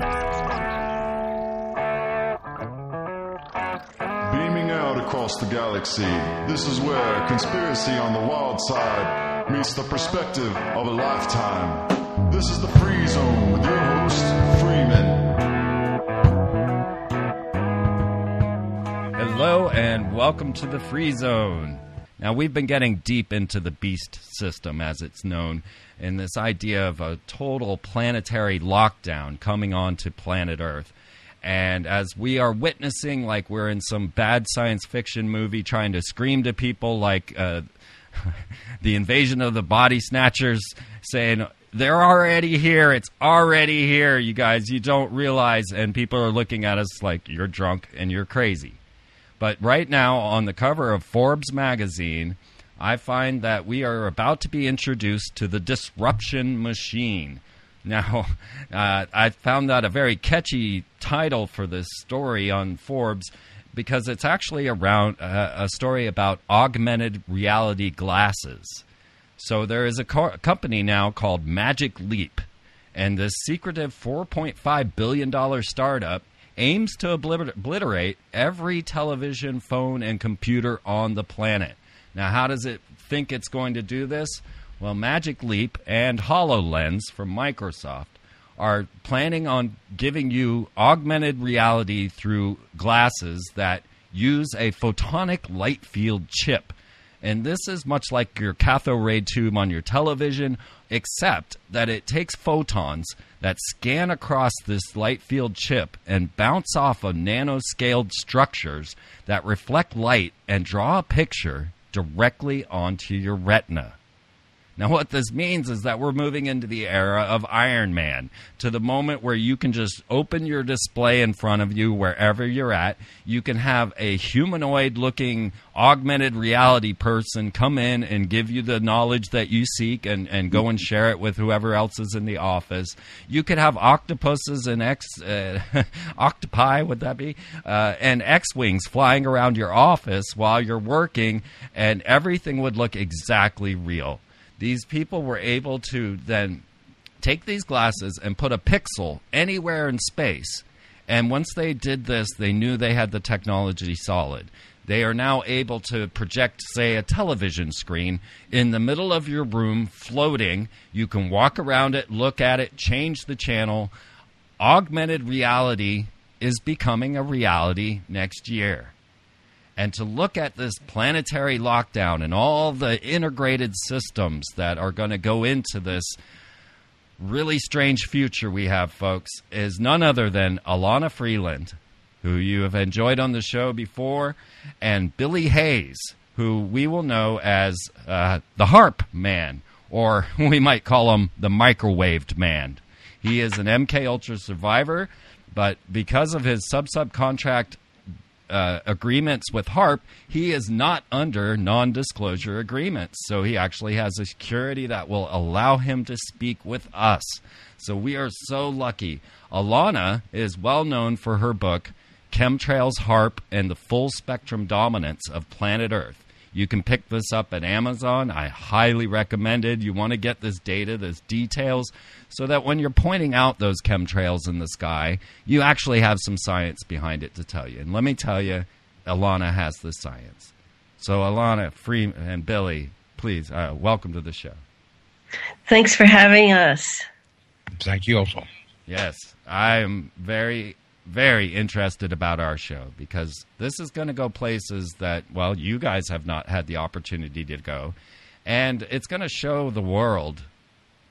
Beaming out across the galaxy, this is where conspiracy on the wild side meets the perspective of a lifetime. This is the Free Zone with your host, Freeman. Hello and welcome to the Free Zone. Now, we've been getting deep into the beast system, as it's known, and this idea of a total planetary lockdown coming onto planet Earth. And as we are witnessing, like we're in some bad science fiction movie trying to scream to people, like uh, the invasion of the body snatchers, saying, they're already here. It's already here, you guys. You don't realize. And people are looking at us like you're drunk and you're crazy. But right now, on the cover of Forbes magazine, I find that we are about to be introduced to the disruption machine. Now, uh, I found that a very catchy title for this story on Forbes because it's actually around uh, a story about augmented reality glasses. So there is a co- company now called Magic Leap, and this secretive $4.5 billion startup aims to obliterate every television, phone, and computer on the planet. Now, how does it think it's going to do this? Well, Magic Leap and HoloLens from Microsoft are planning on giving you augmented reality through glasses that use a photonic light field chip. And this is much like your cathode ray tube on your television, except that it takes photons that scan across this light field chip and bounce off of nanoscaled structures that reflect light and draw a picture directly onto your retina. Now, what this means is that we're moving into the era of Iron Man, to the moment where you can just open your display in front of you wherever you're at. You can have a humanoid looking augmented reality person come in and give you the knowledge that you seek and, and go and share it with whoever else is in the office. You could have octopuses and X, uh, octopi, would that be? Uh, and X Wings flying around your office while you're working, and everything would look exactly real these people were able to then take these glasses and put a pixel anywhere in space. And once they did this, they knew they had the technology solid. They are now able to project, say, a television screen in the middle of your room, floating. You can walk around it, look at it, change the channel. Augmented reality is becoming a reality next year and to look at this planetary lockdown and all the integrated systems that are going to go into this really strange future we have, folks, is none other than Elana Freeland, who you have enjoyed on the show before, and Billy Hayes, who we will know as uh, the HAARP Man, or we might call him the Microwaved Man. He is an MK Ultra survivor, but because of his sub subcontract uh, agreements with HAARP, he is not under non disclosure agreements. So he actually has a security that will allow him to speak with us. So we are so lucky. Elana is well known for her book, Chemtrails, HAARP, and the Full Spectrum Dominance of Planet Earth. You can pick this up at Amazon. I highly recommend it. You want to get this data, this details, so that when you're pointing out those chemtrails in the sky, you actually have some science behind it to tell you. And let me tell you, Elana has the science. So, Elana, Free, and Billy, please, uh, welcome to the show. Thanks for having us. Thank you also. Yes, I am very very interested about our show because this is going to go places that, well, you guys have not had the opportunity to go. And it's going to show the world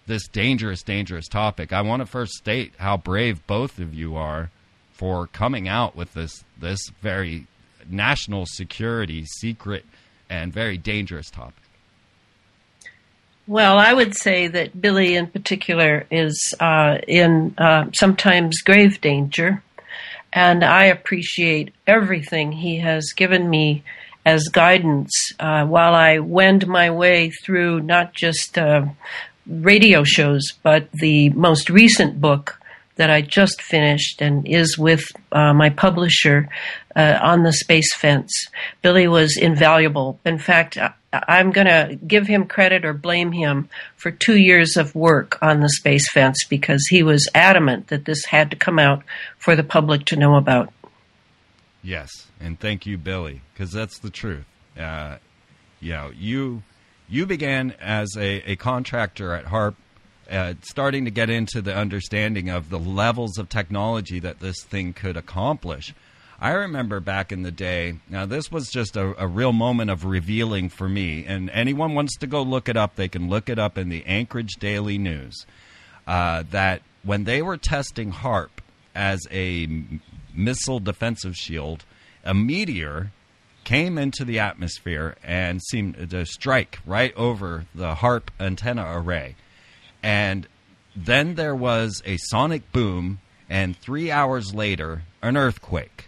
this dangerous, dangerous topic. I want to first state how brave both of you are for coming out with this, this very national security, secret, and very dangerous topic. Well, I would say that Billy, in particular, is uh, in uh, sometimes grave danger and I appreciate everything he has given me as guidance uh, while I wend my way through not just uh, radio shows, but the most recent book that I just finished and is with uh, my publisher uh, on the space fence. Billy was invaluable. In fact, I'm going to give him credit or blame him for two years of work on the space fence because he was adamant that this had to come out for the public to know about. Yes, and thank you, Billy, because that's the truth. Uh, you you you began as a, a contractor at HAARP uh, starting to get into the understanding of the levels of technology that this thing could accomplish. I remember back in the day, now this was just a, a, real moment of revealing for me, and anyone wants to go look it up, they can look it up in the Anchorage Daily News. Uh, that when they were testing HAARP as a missile defensive shield, a meteor came into the atmosphere and seemed to strike right over the HAARP antenna array. And then there was a sonic boom, and three hours later, an earthquake.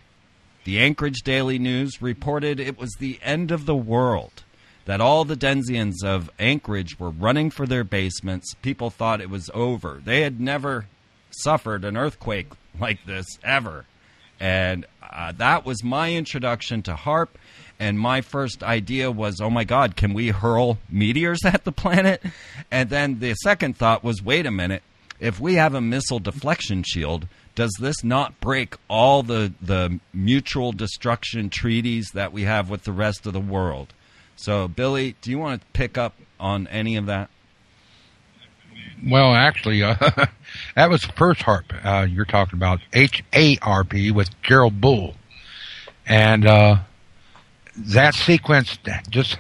The Anchorage Daily News reported it was the end of the world, that all the Denzians of Anchorage were running for their basements. People thought it was over. They had never suffered an earthquake like this ever. And uh, that was my introduction to HAARP. and my first idea was, oh my God, can we hurl meteors at the planet? And then the second thought was, wait a minute, if we have a missile deflection shield, does this not break all the, the mutual destruction treaties that we have with the rest of the world? So, Billy, do you want to pick up on any of that? Well, actually, uh, that was the first harp uh, you're talking about, H A R P with Gerald Bull. And uh, that sequence just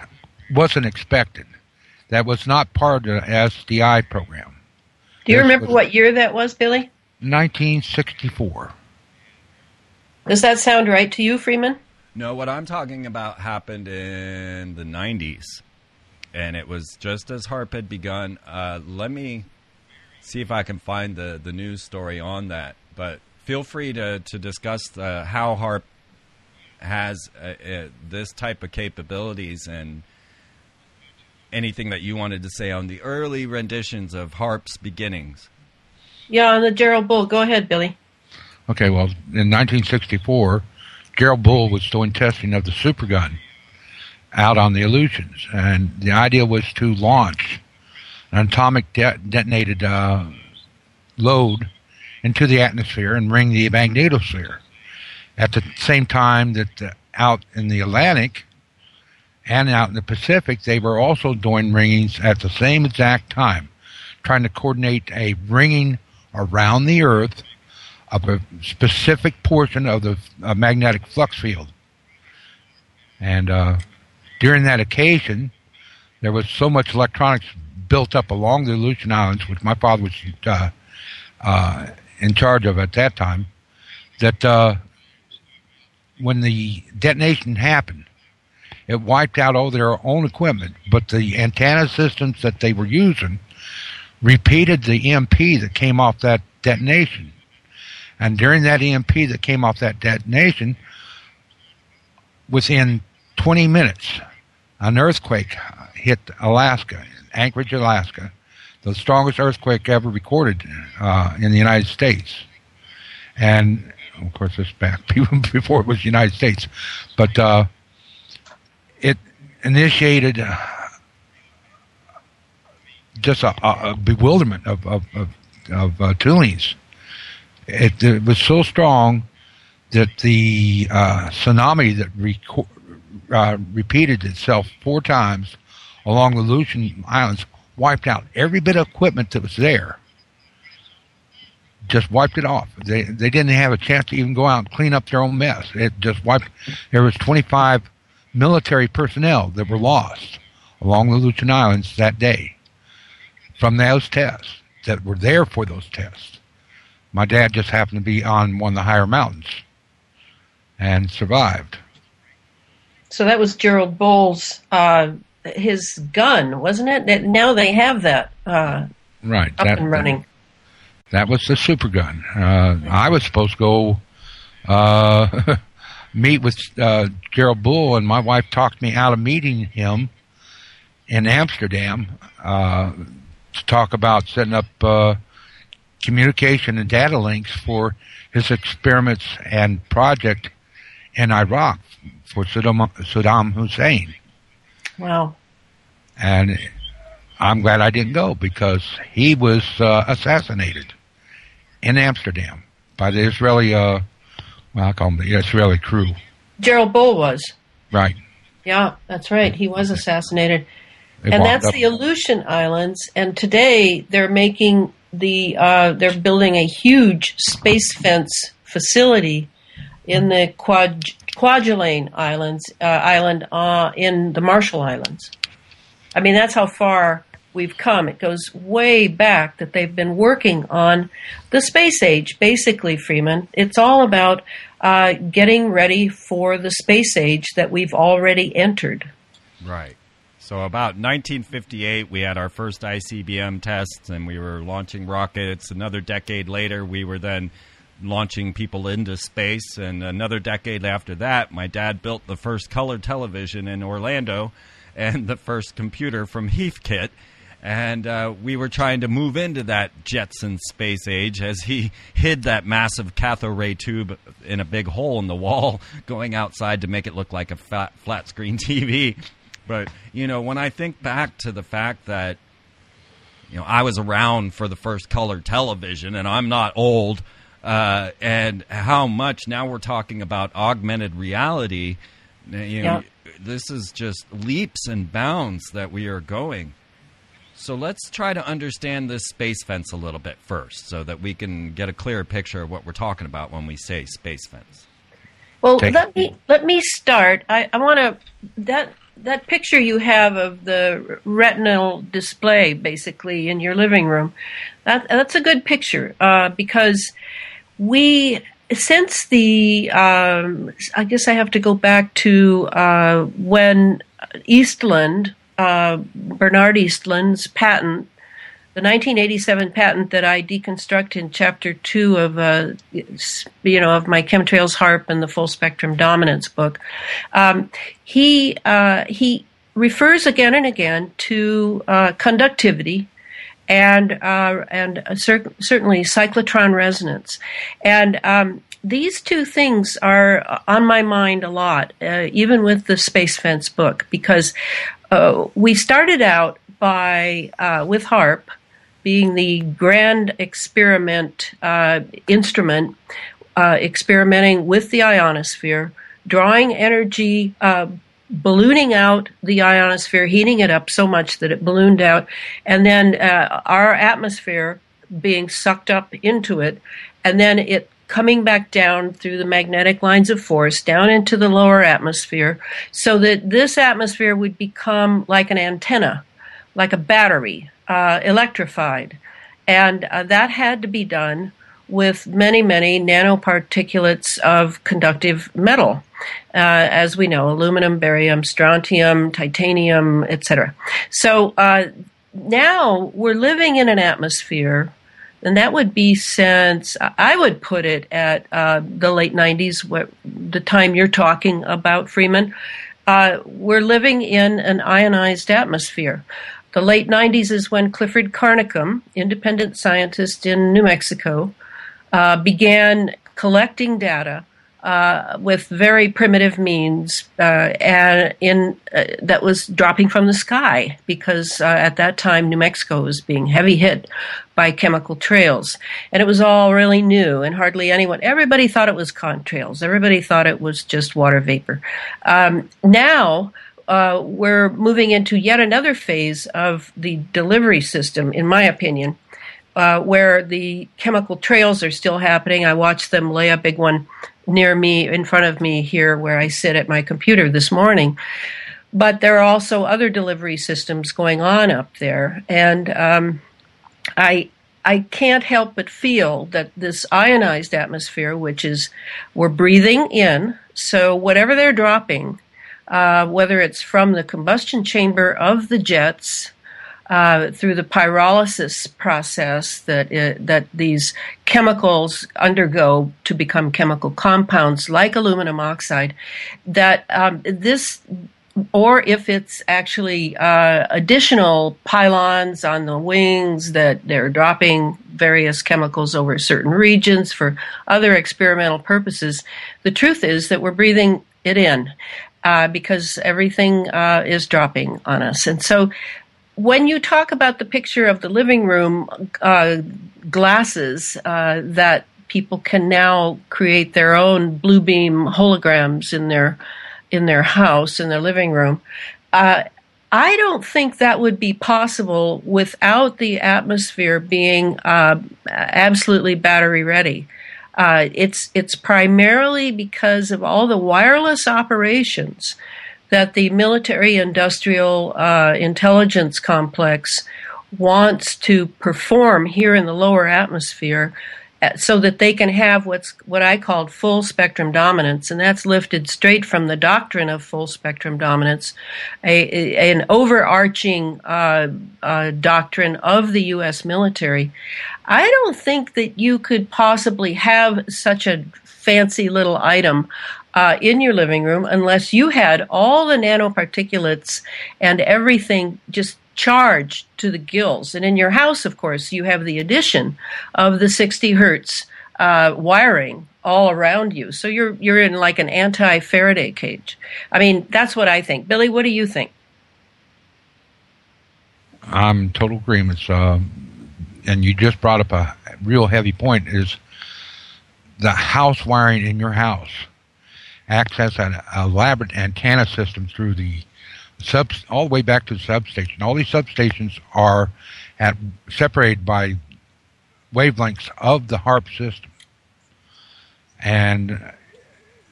wasn't expected. That was not part of the SDI program. Do you this remember what year that was, Billy? 1964. Does that sound right to you, Freeman? No, what I'm talking about happened in the 90s. And it was just as HAARP had begun. Uh, let me see if I can find the, the news story on that. But feel free to, to discuss uh, how HARP has uh, uh, this type of capabilities and anything that you wanted to say on the early renditions of HARP's beginnings. Yeah, on the Gerald Bull. Go ahead, Billy. Okay, well, in 1964, Gerald Bull was doing testing of the supergun out on the Aleutians, and the idea was to launch an atomic de- detonated uh, load into the atmosphere and ring the magnetosphere. At the same time that uh, out in the Atlantic and out in the Pacific, they were also doing ringings at the same exact time, trying to coordinate a ringing around the Earth of a specific portion of the uh, magnetic flux field. And uh, during that occasion, there was so much electronics built up along the Aleutian Islands, which my father was uh, uh in charge of at that time, that uh, when the detonation happened, it wiped out all their own equipment, but the antenna systems that they were using repeated the EMP that came off that detonation. And during that EMP that came off that detonation, within 20 minutes, an earthquake hit Alaska, Anchorage, Alaska, the strongest earthquake ever recorded uh, in the United States. And of course, this back before it was the United States, but uh, it initiated uh, just a, a, bewilderment of of of, of uh, It, it, was so strong that the uh, tsunami that reco- uh, repeated itself four times along the Aleutian Islands wiped out every bit of equipment that was there just wiped it off. They they didn't have a chance to even go out and clean up their own mess. It just wiped. There was 25 military personnel that were lost along the Aleutian Islands that day from those tests that were there for those tests. My dad just happened to be on one of the higher mountains and survived. So that was Gerald Bull's uh, his gun, wasn't it? That Now they have that uh, right up that, and running. That was the super gun. Uh, I was supposed to go uh, meet with uh, Gerald Bull, and my wife talked me out of meeting him in Amsterdam uh, to talk about setting up uh, communication and data links for his experiments and project in Iraq for Saddam, Saddam Hussein. Wow. And I'm glad I didn't go because he was uh, assassinated in Amsterdam by the Israeli, uh, well, I call them the Israeli crew. Gerald Bull was. Right. Yeah, that's right. He was assassinated. They and that's up- the Aleutian Islands. And today they're making the uh, they're building a huge space fence facility in the Quad, Kwajalein Islands uh, island uh, in the Marshall Islands. I mean, that's how far we've come. It goes way back that they've been working on the space age. Basically, Freeman, it's all about uh, getting ready for the space age that we've already entered. Right. So about 1958, we had our first ICBM tests, and we were launching rockets. Another decade later, we were then launching people into space. And another decade after that, my dad built the first color television in Orlando and the first computer from Heathkit. And uh, we were trying to move into that Jetson space age as he hid that massive cathode ray tube in a big hole in the wall, going outside to make it look like a fat, flat screen TV. But, you know, when I think back to the fact that, you know, I was around for the first color television and I'm not old, uh, and how much now we're talking about augmented reality, you know, this is just leaps and bounds that we are going. So let's try to understand this space fence a little bit first so that we can get a clearer picture of what we're talking about when we say space fence. Well, Take- let me let me start. I, I want to that that picture you have of the retinal display, basically in your living room. That that's a good picture uh, because we since the um, I guess I have to go back to uh, when Eastlund uh, Bernard Eastlund's patent the 1987 patent that I deconstruct in chapter two of, uh, you know, of my chemtrails HAARP and the full spectrum dominance book, um, he uh, he refers again and again to uh, conductivity and uh, and cer- certainly cyclotron resonance, and um, these two things are on my mind a lot, uh, even with the space fence book, because uh, we started out by uh, with HAARP being the grand experiment uh, instrument, uh, experimenting with the ionosphere, drawing energy, ballooning out the ionosphere, heating it up so much that it ballooned out, and then uh, our atmosphere being sucked up into it, and then it coming back down through the magnetic lines of force down into the lower atmosphere so that this atmosphere would become like an antenna like a battery, uh, electrified. And uh, that had to be done with many, many nanoparticulates of conductive metal, uh, as we know aluminum, barium, strontium, titanium, etc. So uh, now we're living in an atmosphere. And that would be since I would put it at uh, the late 90s, what, the time you're talking about, Freeman. Uh, we're living in an ionized atmosphere. The late 90s is when Clifford Carnicom, independent scientist in New Mexico, uh, began collecting data uh, with very primitive means uh, and in uh, that was dropping from the sky because uh, at that time New Mexico was being heavy hit by chemical trails. And it was all really new and hardly anyone everybody thought it was contrails everybody thought it was just water vapor. Um, now uh, we're moving into yet another phase of the delivery system, in my opinion, uh, where the chemical trails are still happening. I watched them lay a big one near me, in front of me here, where I sit at my computer this morning. But there are also other delivery systems going on up there, and um, I I can't help but feel that this ionized atmosphere, which is we're breathing in, so whatever they're dropping uh, whether it's from the combustion chamber of the jets uh, through the pyrolysis process that it, that these chemicals undergo to become chemical compounds like aluminum oxide, that um, this or if it's actually uh, additional pylons on the wings that they're dropping various chemicals over certain regions for other experimental purposes. The truth is that we're breathing it in uh, because everything uh, is dropping on us. And so when you talk about the picture of the living room uh, glasses uh, that people can now create their own blue beam holograms in their in their house, in their living room. Uh, I don't think that would be possible without the atmosphere being uh, absolutely battery ready. Uh, it's it's primarily because of all the wireless operations that the military industrial uh, intelligence complex wants to perform here in the lower atmosphere so that they can have what's what I called full spectrum dominance, and that's lifted straight from the doctrine of full spectrum dominance, a, a, an overarching uh, uh, doctrine of the U.S. military. I don't think that you could possibly have such a fancy little item uh, in your living room unless you had all the nanoparticulates and everything just charged to the gills. And in your house, of course, you have the addition of the 60 hertz uh, wiring all around you. So you're you're in like an anti Faraday cage. I mean, that's what I think. Billy, what do you think? I'm total agreement. Uh, and you just brought up a real heavy point: is the house wiring in your house acts as an elaborate antenna system through the sub all the way back to the substation. All these substations are at separated by wavelengths of the HAARP system, and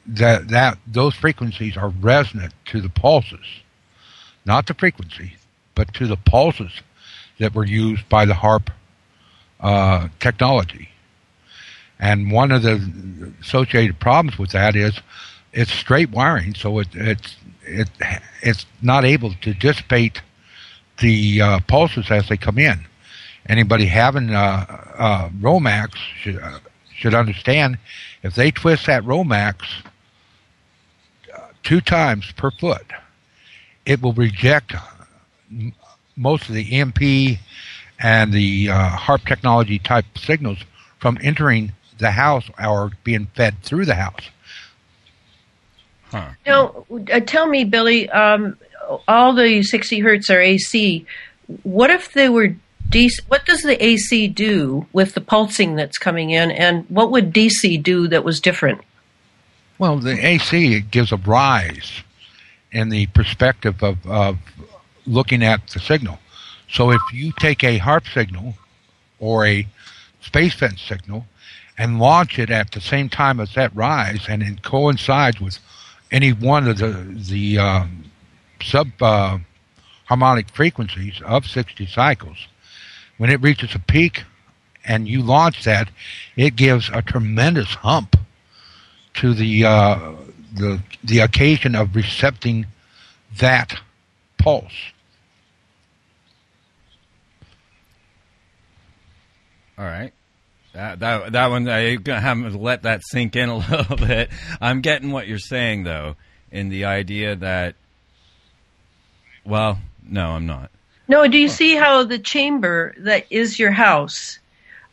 that that those frequencies are resonant to the pulses, not the frequency, but to the pulses that were used by the HAARP uh, technology. And one of the associated problems with that is it's straight wiring, so it, it's it it's not able to dissipate the uh, pulses as they come in. Anybody having uh, uh, Romex should uh, should understand if they twist that Romex uh, two times per foot, it will reject most of the EMP and the HAARP technology type signals from entering the house or being fed through the house. Huh. Now, uh, tell me, Billy, um, all the 60 hertz are AC. What if they were DC? What does the AC do with the pulsing that's coming in, and what would DC do that was different? Well, the AC gives a rise in the perspective of, of looking at the signal. So if you take a HAARP signal or a space fence signal and launch it at the same time as that rise, and it coincides with any one of the the um, sub uh, harmonic frequencies of 60 cycles, when it reaches a peak and you launch that, it gives a tremendous hump to the uh, the the occasion of recepting that pulse. All right. That that that one I have to let that sink in a little bit. I'm getting what you're saying though, in the idea that. Well, no, I'm not. No, do you see how the chamber that is your house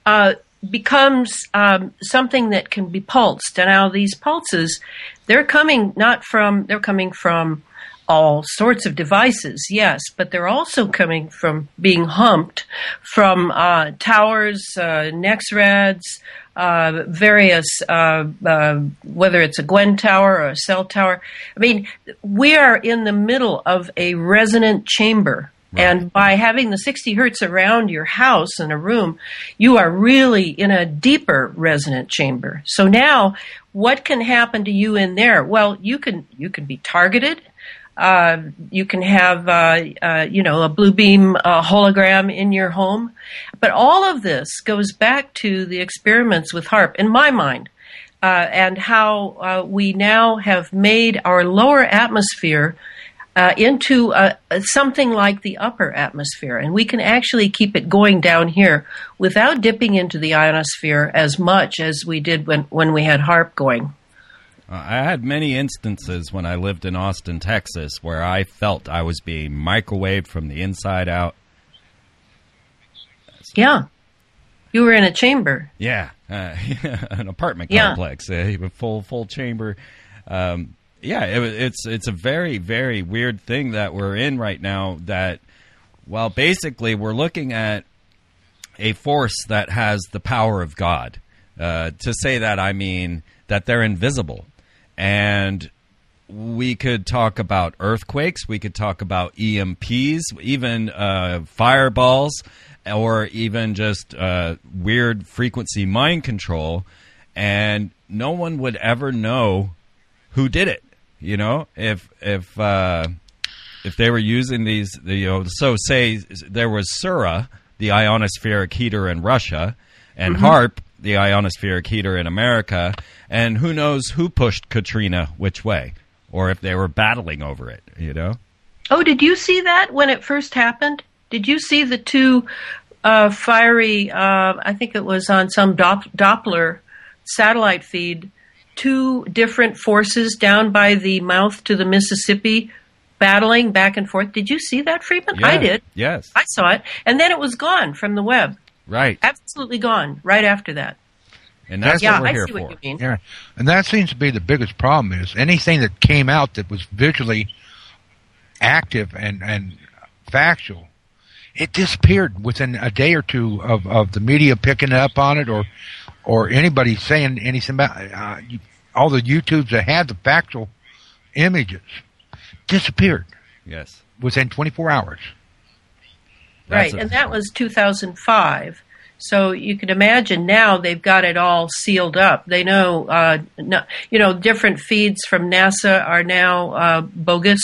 uh, becomes um, something that can be pulsed, and how these pulses, they're coming not from they're coming from all sorts of devices, yes, but they're also coming from being humped from uh, towers, uh, NEXRADs, uh, various, uh, uh, whether it's a GWEN tower or a cell tower. I mean, we are in the middle of a resonant chamber. Right. And by having the 60 hertz around your house in a room, you are really in a deeper resonant chamber. So now, what can happen to you in there? Well, you can you can be targeted. Uh, you can have, uh, uh, you know, a blue beam uh, hologram in your home. But all of this goes back to the experiments with HAARP, in my mind, uh, and how uh, we now have made our lower atmosphere into something like the upper atmosphere. And we can actually keep it going down here without dipping into the ionosphere as much as we did when, when we had HAARP going. Uh, I had many instances when I lived in Austin, Texas, where I felt I was being microwaved from the inside out. Yeah. You were in a chamber. Yeah, uh, an apartment Yeah. complex, a full full chamber. Um, yeah, it, it's it's a very very weird thing that we're in right now. That well, basically, we're looking at a force that has the power of God. Uh, to say that, I mean that they're invisible, and we could talk about earthquakes. We could talk about EMPs, even uh, fireballs, or even just uh, weird frequency mind control. And no one would ever know who did it. You know, if if uh, if they were using these, the, you know, so say there was Sura, the ionospheric heater in Russia, and HAARP, the ionospheric heater in America, and who knows who pushed Katrina which way, or if they were battling over it, you know? Oh, did you see that when it first happened? Did you see the two uh, fiery? Uh, I think it was on some Dop- Doppler satellite feed. Two different forces down by the mouth to the Mississippi, battling back and forth. Did you see that, Freeman? I did. Yes. I saw it, and then it was gone from the web. Right. Absolutely gone right after that. And that's yeah, what we're I here see for. what you mean. Yeah, and that seems to be the biggest problem is anything that came out that was visually active and and factual, it disappeared within a day or two of, of the media picking up on it or or anybody saying anything about. Uh, all the YouTubes that had the factual images disappeared Yes. within 24 hours. That's right, a- and that was 2005. So you can imagine now they've got it all sealed up. They know, uh, no, you know, different feeds from NASA are now uh, bogus.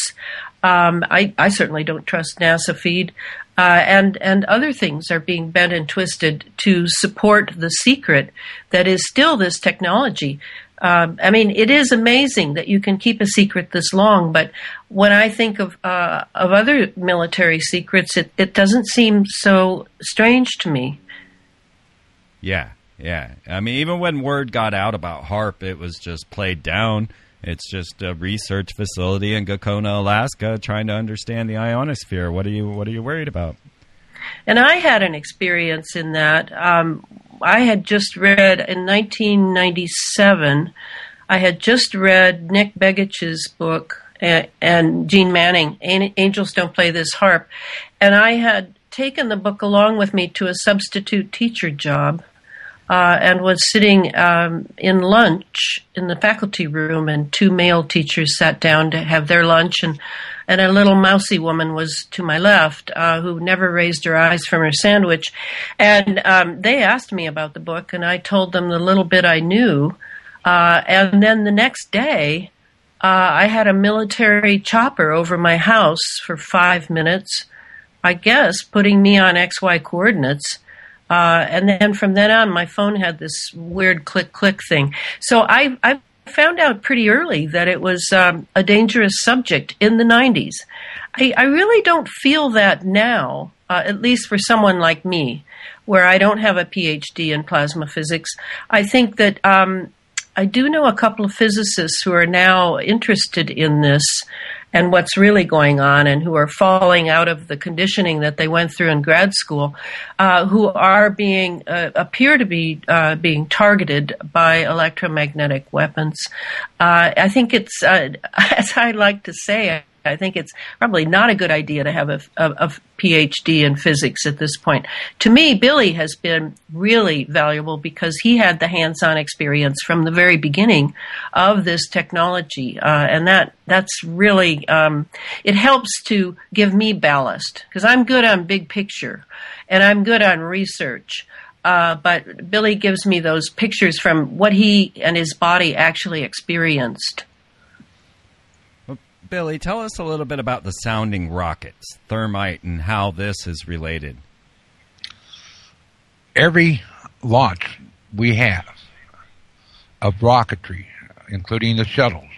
Um, I, I certainly don't trust NASA feed, uh, and and other things are being bent and twisted to support the secret that is still this technology. Um, I mean, it is amazing that you can keep a secret this long, but when I think of uh, of other military secrets, it, it doesn't seem so strange to me. Yeah, yeah. I mean, even when word got out about HAARP, it was just played down. It's just a research facility in Gakona, Alaska, trying to understand the ionosphere. What are you What are you worried about? And I had an experience in that. Um, I had just read in 1997. I had just read Nick Begich's book and, and Jeane Manning, "Angels Don't Play This HAARP," and I had taken the book along with me to a substitute teacher job. Uh, and was sitting um, in lunch in the faculty room, and two male teachers sat down to have their lunch, and and a little mousy woman was to my left uh, who never raised her eyes from her sandwich, and um, they asked me about the book, and I told them the little bit I knew, uh, and then the next day. Uh, I had a military chopper over my house for five minutes, I guess, putting me on XY coordinates. Uh, and then from then on, my phone had this weird click click thing. So I, I found out pretty early that it was um, a dangerous subject in the 90s. I, I really don't feel that now, uh, at least for someone like me, where I don't have a PhD in plasma physics. I think that um, I do know a couple of physicists who are now interested in this and what's really going on and who are falling out of the conditioning that they went through in grad school, uh, who are being, uh, appear to be uh, being targeted by electromagnetic weapons. Uh, I think it's, uh, as I like to say, I think it's probably not a good idea to have a, a, a PhD in physics at this point. To me, Billy has been really valuable because he had the hands-on experience from the very beginning of this technology, uh, and that that's really um, it helps to give me ballast because I'm good on big picture and I'm good on research. Uh, but Billy gives me those pictures from what he and his body actually experienced. Billy, tell us a little bit about the sounding rockets, thermite, and how this is related. every launch we have of rocketry, including the shuttles,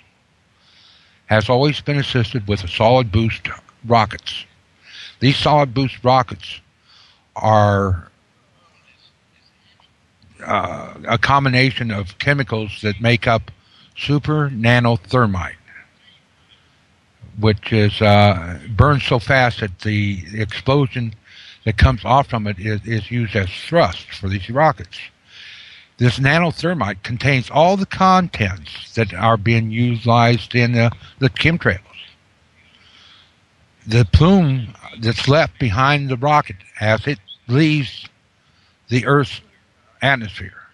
has always been assisted with solid boost rockets. These solid boost rockets are uh, a combination of chemicals that make up super nanothermite, which is uh, burns so fast that the explosion that comes off from it is, is used as thrust for these rockets. This nanothermite contains all the contents that are being utilized in the, the chemtrails. The plume that's left behind the rocket as it leaves the Earth's atmosphere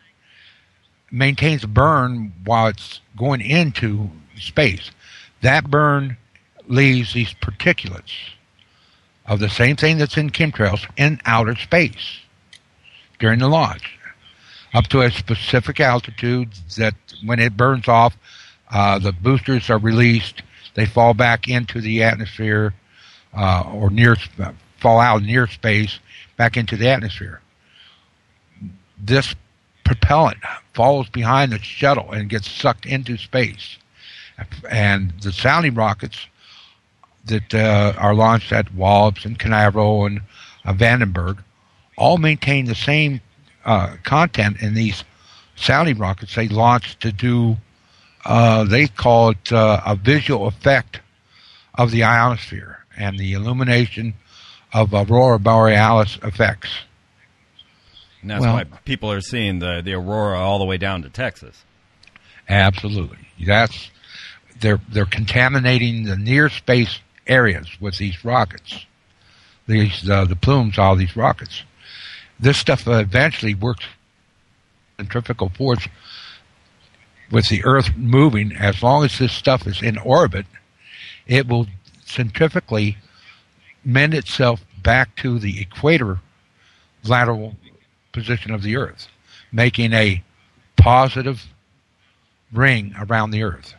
maintains a burn while it's going into space. That burn leaves these particulates of the same thing that's in chemtrails in outer space during the launch up to a specific altitude that when it burns off, uh, the boosters are released. They fall back into the atmosphere uh, or near fall out near space back into the atmosphere. This propellant falls behind the shuttle and gets sucked into space. And the sounding rockets that uh, are launched at Wallops and Canaveral and uh, Vandenberg all maintain the same uh, content in these sounding rockets. They launch to do, uh, they call it uh, a visual effect of the ionosphere and the illumination of aurora borealis effects. And that's well, why people are seeing the, the aurora all the way down to Texas. Absolutely. That's they're they're contaminating the near space areas with these rockets. These uh, the plumes, all these rockets. This stuff uh, eventually works centrifugal force with the Earth moving. As long as this stuff is in orbit, it will centrifugally mend itself back to the equator lateral position of the Earth, making a positive ring around the Earth.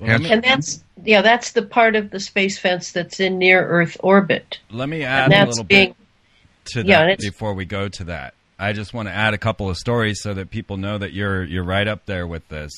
Well, and that's yeah, that's the part of the space fence that's in near Earth orbit. Let me add a little being, bit to yeah, that before we go to that. I just want to add a couple of stories so that people know that you're you're right up there with this.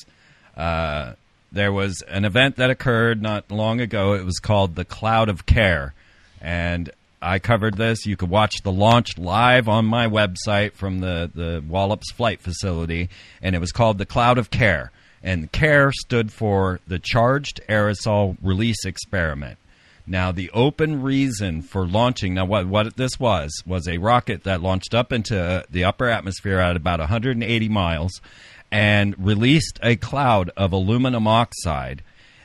Uh, there was an event that occurred not long ago. It was called the Cloud of Care, and I covered this. You could watch the launch live on my website from the the Wallops Flight Facility, and it was called the Cloud of Care. And CARE stood for the Charged Aerosol Release Experiment. Now, the open reason for launching, now what, what this was, was a rocket that launched up into uh, the upper atmosphere at about 180 miles and released a cloud of aluminum oxide.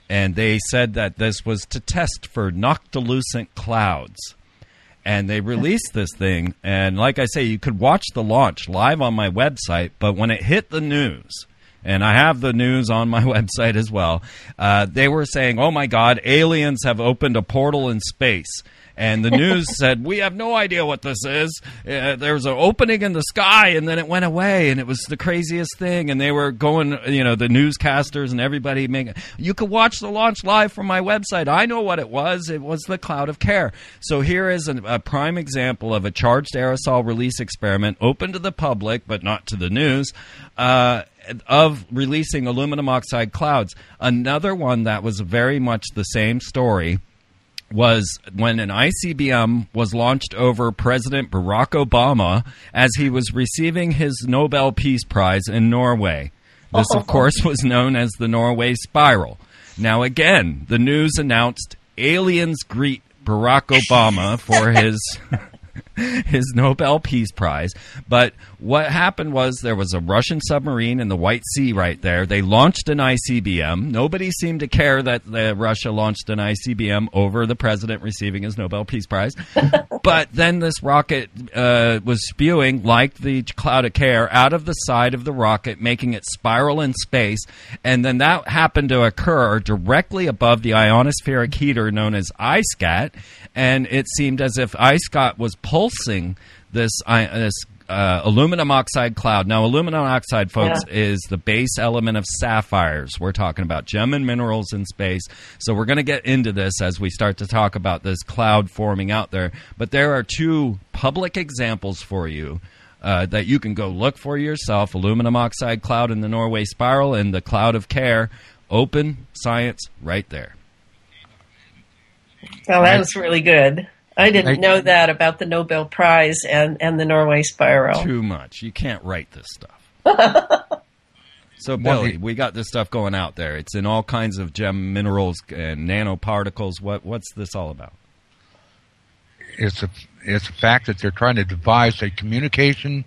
And they said that this was to test for noctilucent clouds. And they released this thing. And like I say, you could watch the launch live on my website, but when it hit the news, and I have the news on my website as well. Uh, they were saying, "Oh my God, aliens have opened a portal in space." And the news said, "We have no idea what this is. Uh, there was an opening in the sky, and then it went away, and it was the craziest thing." And they were going, you know, the newscasters and everybody making. You could watch the launch live from my website. I know what it was. It was the cloud of care. So here is a, a prime example of a charged aerosol release experiment, open to the public but not to the news. Uh, of releasing aluminum oxide clouds. Another one that was very much the same story was when an ICBM was launched over President Barack Obama as he was receiving his Nobel Peace Prize in Norway. This, of course, was known as the Norway Spiral. Now, again, the news announced aliens greet Barack Obama for his his Nobel Peace Prize. But what happened was there was a Russian submarine in the White Sea right there. They launched an ICBM. Nobody seemed to care that Russia launched an ICBM over the president receiving his Nobel Peace Prize. but then this rocket uh, was spewing, like the cloud of care, out of the side of the rocket, making it spiral in space. And then that happened to occur directly above the ionospheric heater known as EISCAT. And it seemed as if EISCAT was pulsing this, uh, this uh, aluminum oxide cloud. Now, aluminum oxide, folks, yeah. is the base element of sapphires. We're talking about gem and minerals in space. So we're going to get into this as we start to talk about this cloud forming out there. But there are two public examples for you. Uh, that you can go look for yourself aluminum oxide cloud in the Norway spiral and the cloud of care. Open science right there. Well, that was really good. I didn't I, know that about the Nobel Prize and, and the Norway Spiral. Too much. You can't write this stuff. So, One- Billy, we got this stuff going out there. It's in all kinds of gem minerals and nanoparticles. What what's this all about? it's a it's a fact that they're trying to devise a communication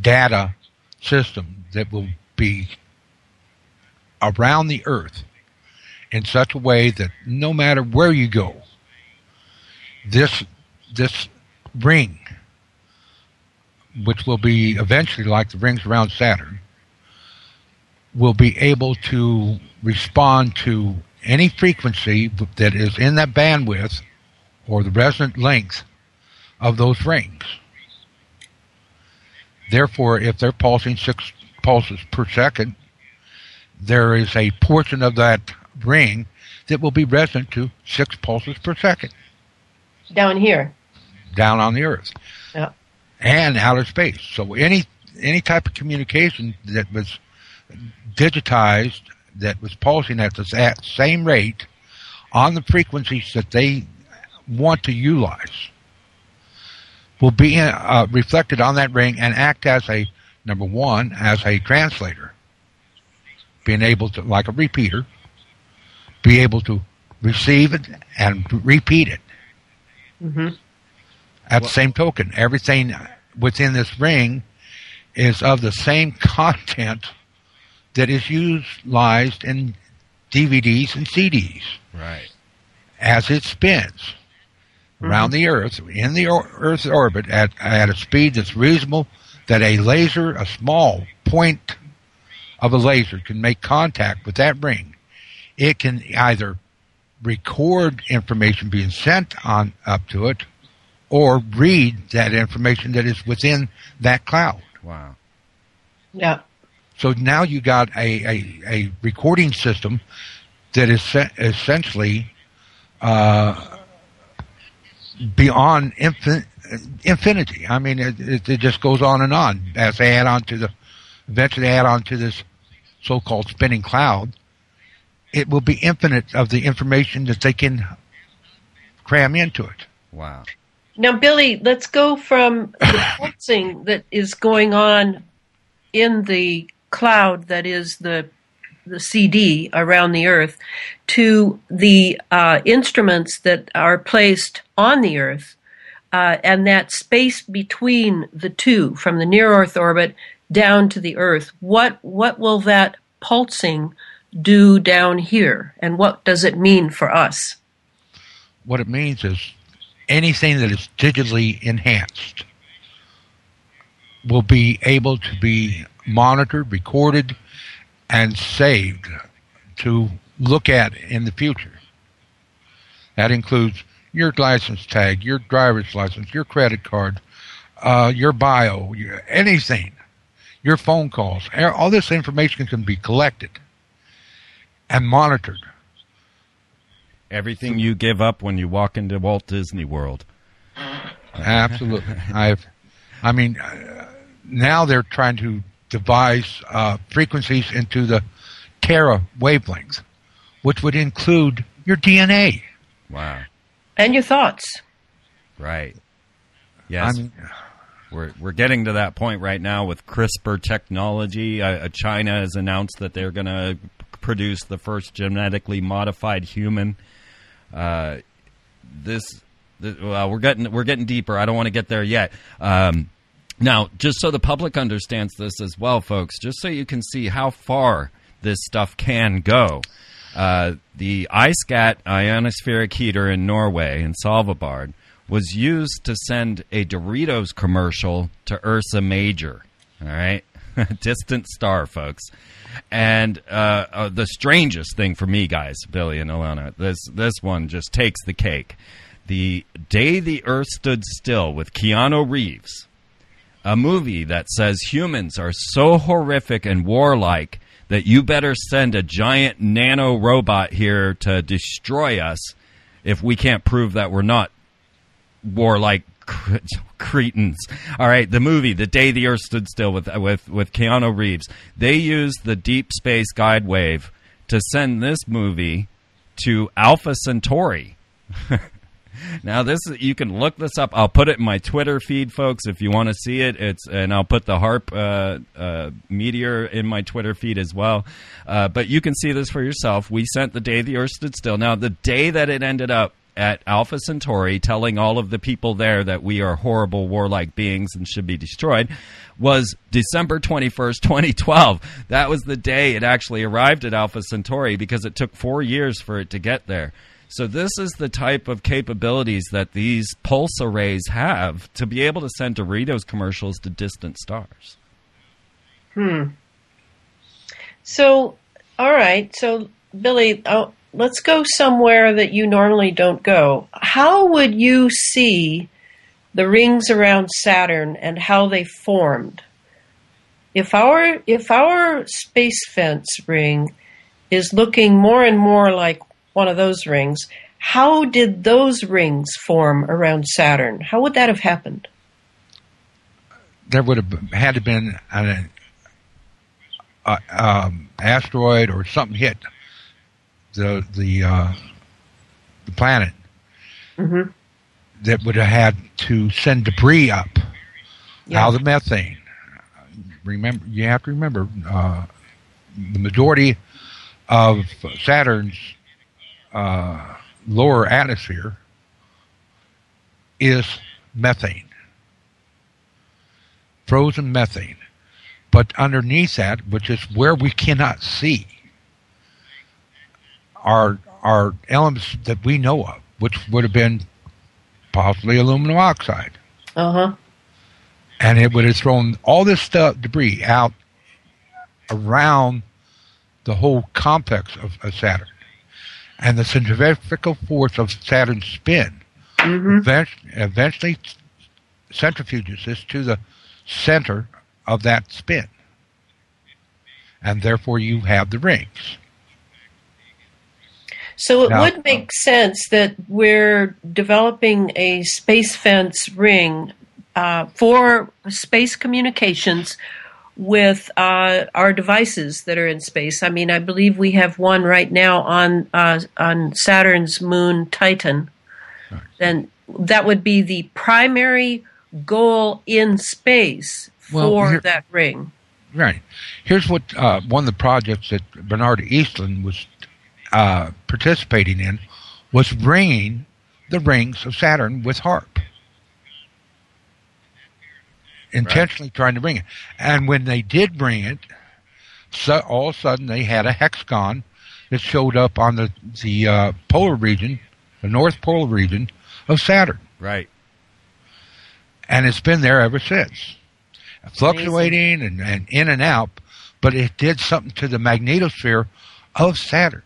data system that will be around the earth in such a way that no matter where you go this this ring which will be eventually like the rings around Saturn will be able to respond to any frequency that is in that bandwidth or the resonant length of those rings. Therefore, if they're pulsing six pulses per second, there is a portion of that ring that will be resonant to six pulses per second Down here. down on the Earth Yeah. and outer space. So any any type of communication that was digitized that was pulsing at the sa- same rate on the frequencies that they want to utilize will be uh, reflected on that ring and act as a number one as a translator, being able to like a repeater, be able to receive it and repeat it. Mm-hmm. At the same token, everything within this ring is of the same content that is utilized in DVDs and CDs Right. as it spins mm-hmm. around the Earth in the or- Earth's orbit at, at a speed that's reasonable that a laser, a small point of a laser can make contact with that ring. It can either record information being sent on up to it or read that information that is within that cloud. Wow. Yeah. So now you got a, a, a recording system that is se- essentially uh, beyond infin- infinity. I mean, it, it, it just goes on and on as they add on to the, eventually add on to this so-called spinning cloud. It will be infinite of the information that they can cram into it. Wow. Now, Billy, let's go from the pulsing that is going on in the cloud that is the the CD around the Earth to the uh, instruments that are placed on the Earth, uh, and that space between the two, from the near Earth orbit down to the Earth. What what will that pulsing do down here, and what does it mean for us? what it means is anything that is digitally enhanced will be able to be monitored, recorded, and saved to look at in the future. That includes your license tag, your driver's license, your credit card, uh, your bio, your, anything, your phone calls. All this information can be collected and monitored. Everything you give up when you walk into Walt Disney World. Absolutely. I've, I mean, uh, now they're trying to devise uh, frequencies into the Terra wavelength, which would include your DNA. Wow. And your thoughts. Right. Yes. I mean, We're we're getting to that point right now with CRISPR technology. Uh, uh, China has announced that they're going to produce the first genetically modified human. Uh, this, th- well, we're getting we're getting deeper. I don't want to get there yet. Um, now, just so the public understands this as well, folks, just so you can see how far this stuff can go. Uh, the EISCAT ionospheric heater in Norway, in Svalbard, was used to send a Doritos commercial to Ursa Major. All right? Distant star, folks. And uh, uh, the strangest thing for me, guys, Billy and Elana, this, this one just takes the cake. The Day the Earth Stood Still with Keanu Reeves a movie that says humans are so horrific and warlike that you better send a giant nano robot here to destroy us if we can't prove that we're not warlike cre- cretins. All right, the movie "The Day the Earth Stood Still" with with with Keanu Reeves. They used the deep space guide wave to send this movie to Alpha Centauri. Now this you can look this up. I'll put it in my Twitter feed, folks, if you want to see it. It's and I'll put the HAARP uh, uh, meteor in my Twitter feed as well. Uh, but you can see this for yourself. We sent the day the Earth stood still. Now the day that it ended up at Alpha Centauri, telling all of the people there that we are horrible warlike beings and should be destroyed, was December 21st, 2012. That was the day it actually arrived at Alpha Centauri because it took four years for it to get there. So this is the type of capabilities that these pulse arrays have to be able to send Doritos commercials to distant stars. Hmm. So, all right. So, Billy, let's go somewhere that you normally don't go. How would you see the rings around Saturn and how they formed? If our if our space fence ring is looking more and more like one of those rings. How did those rings form around Saturn? How would that have happened? There would have had to been an uh, um, asteroid or something hit the the uh, the planet mm-hmm. that would have had to send debris up Yeah. out of the methane. Remember, you have to remember uh, the majority of Saturn's uh, lower atmosphere is methane, frozen methane. But underneath that, which is where we cannot see, are are elements that we know of, which would have been possibly aluminum oxide, Uh huh. and it would have thrown all this stuff debris out around the whole complex of, of Saturn, and the centrifugal force of Saturn's spin Mm-hmm. eventually, eventually centrifuges this to the center of that spin, and therefore you have the rings. So it Now- would make sense that we're developing a space fence ring uh, for space communications with uh, our devices that are in space. I mean, I believe we have one right now on uh, on Saturn's moon Titan, and that would be the primary goal in space Well, for here- that ring. Right. Here's what uh, one of the projects that Bernard Eastlund was uh, participating in was ringing the rings of Saturn with HAARP. Intentionally trying to bring it. And when they did bring it, so all of a sudden they had a hexagon that showed up on the, the uh, polar region, the North Polar region of Saturn. Right. And it's been there ever since fluctuating and, and in and out, but it did something to the magnetosphere of Saturn.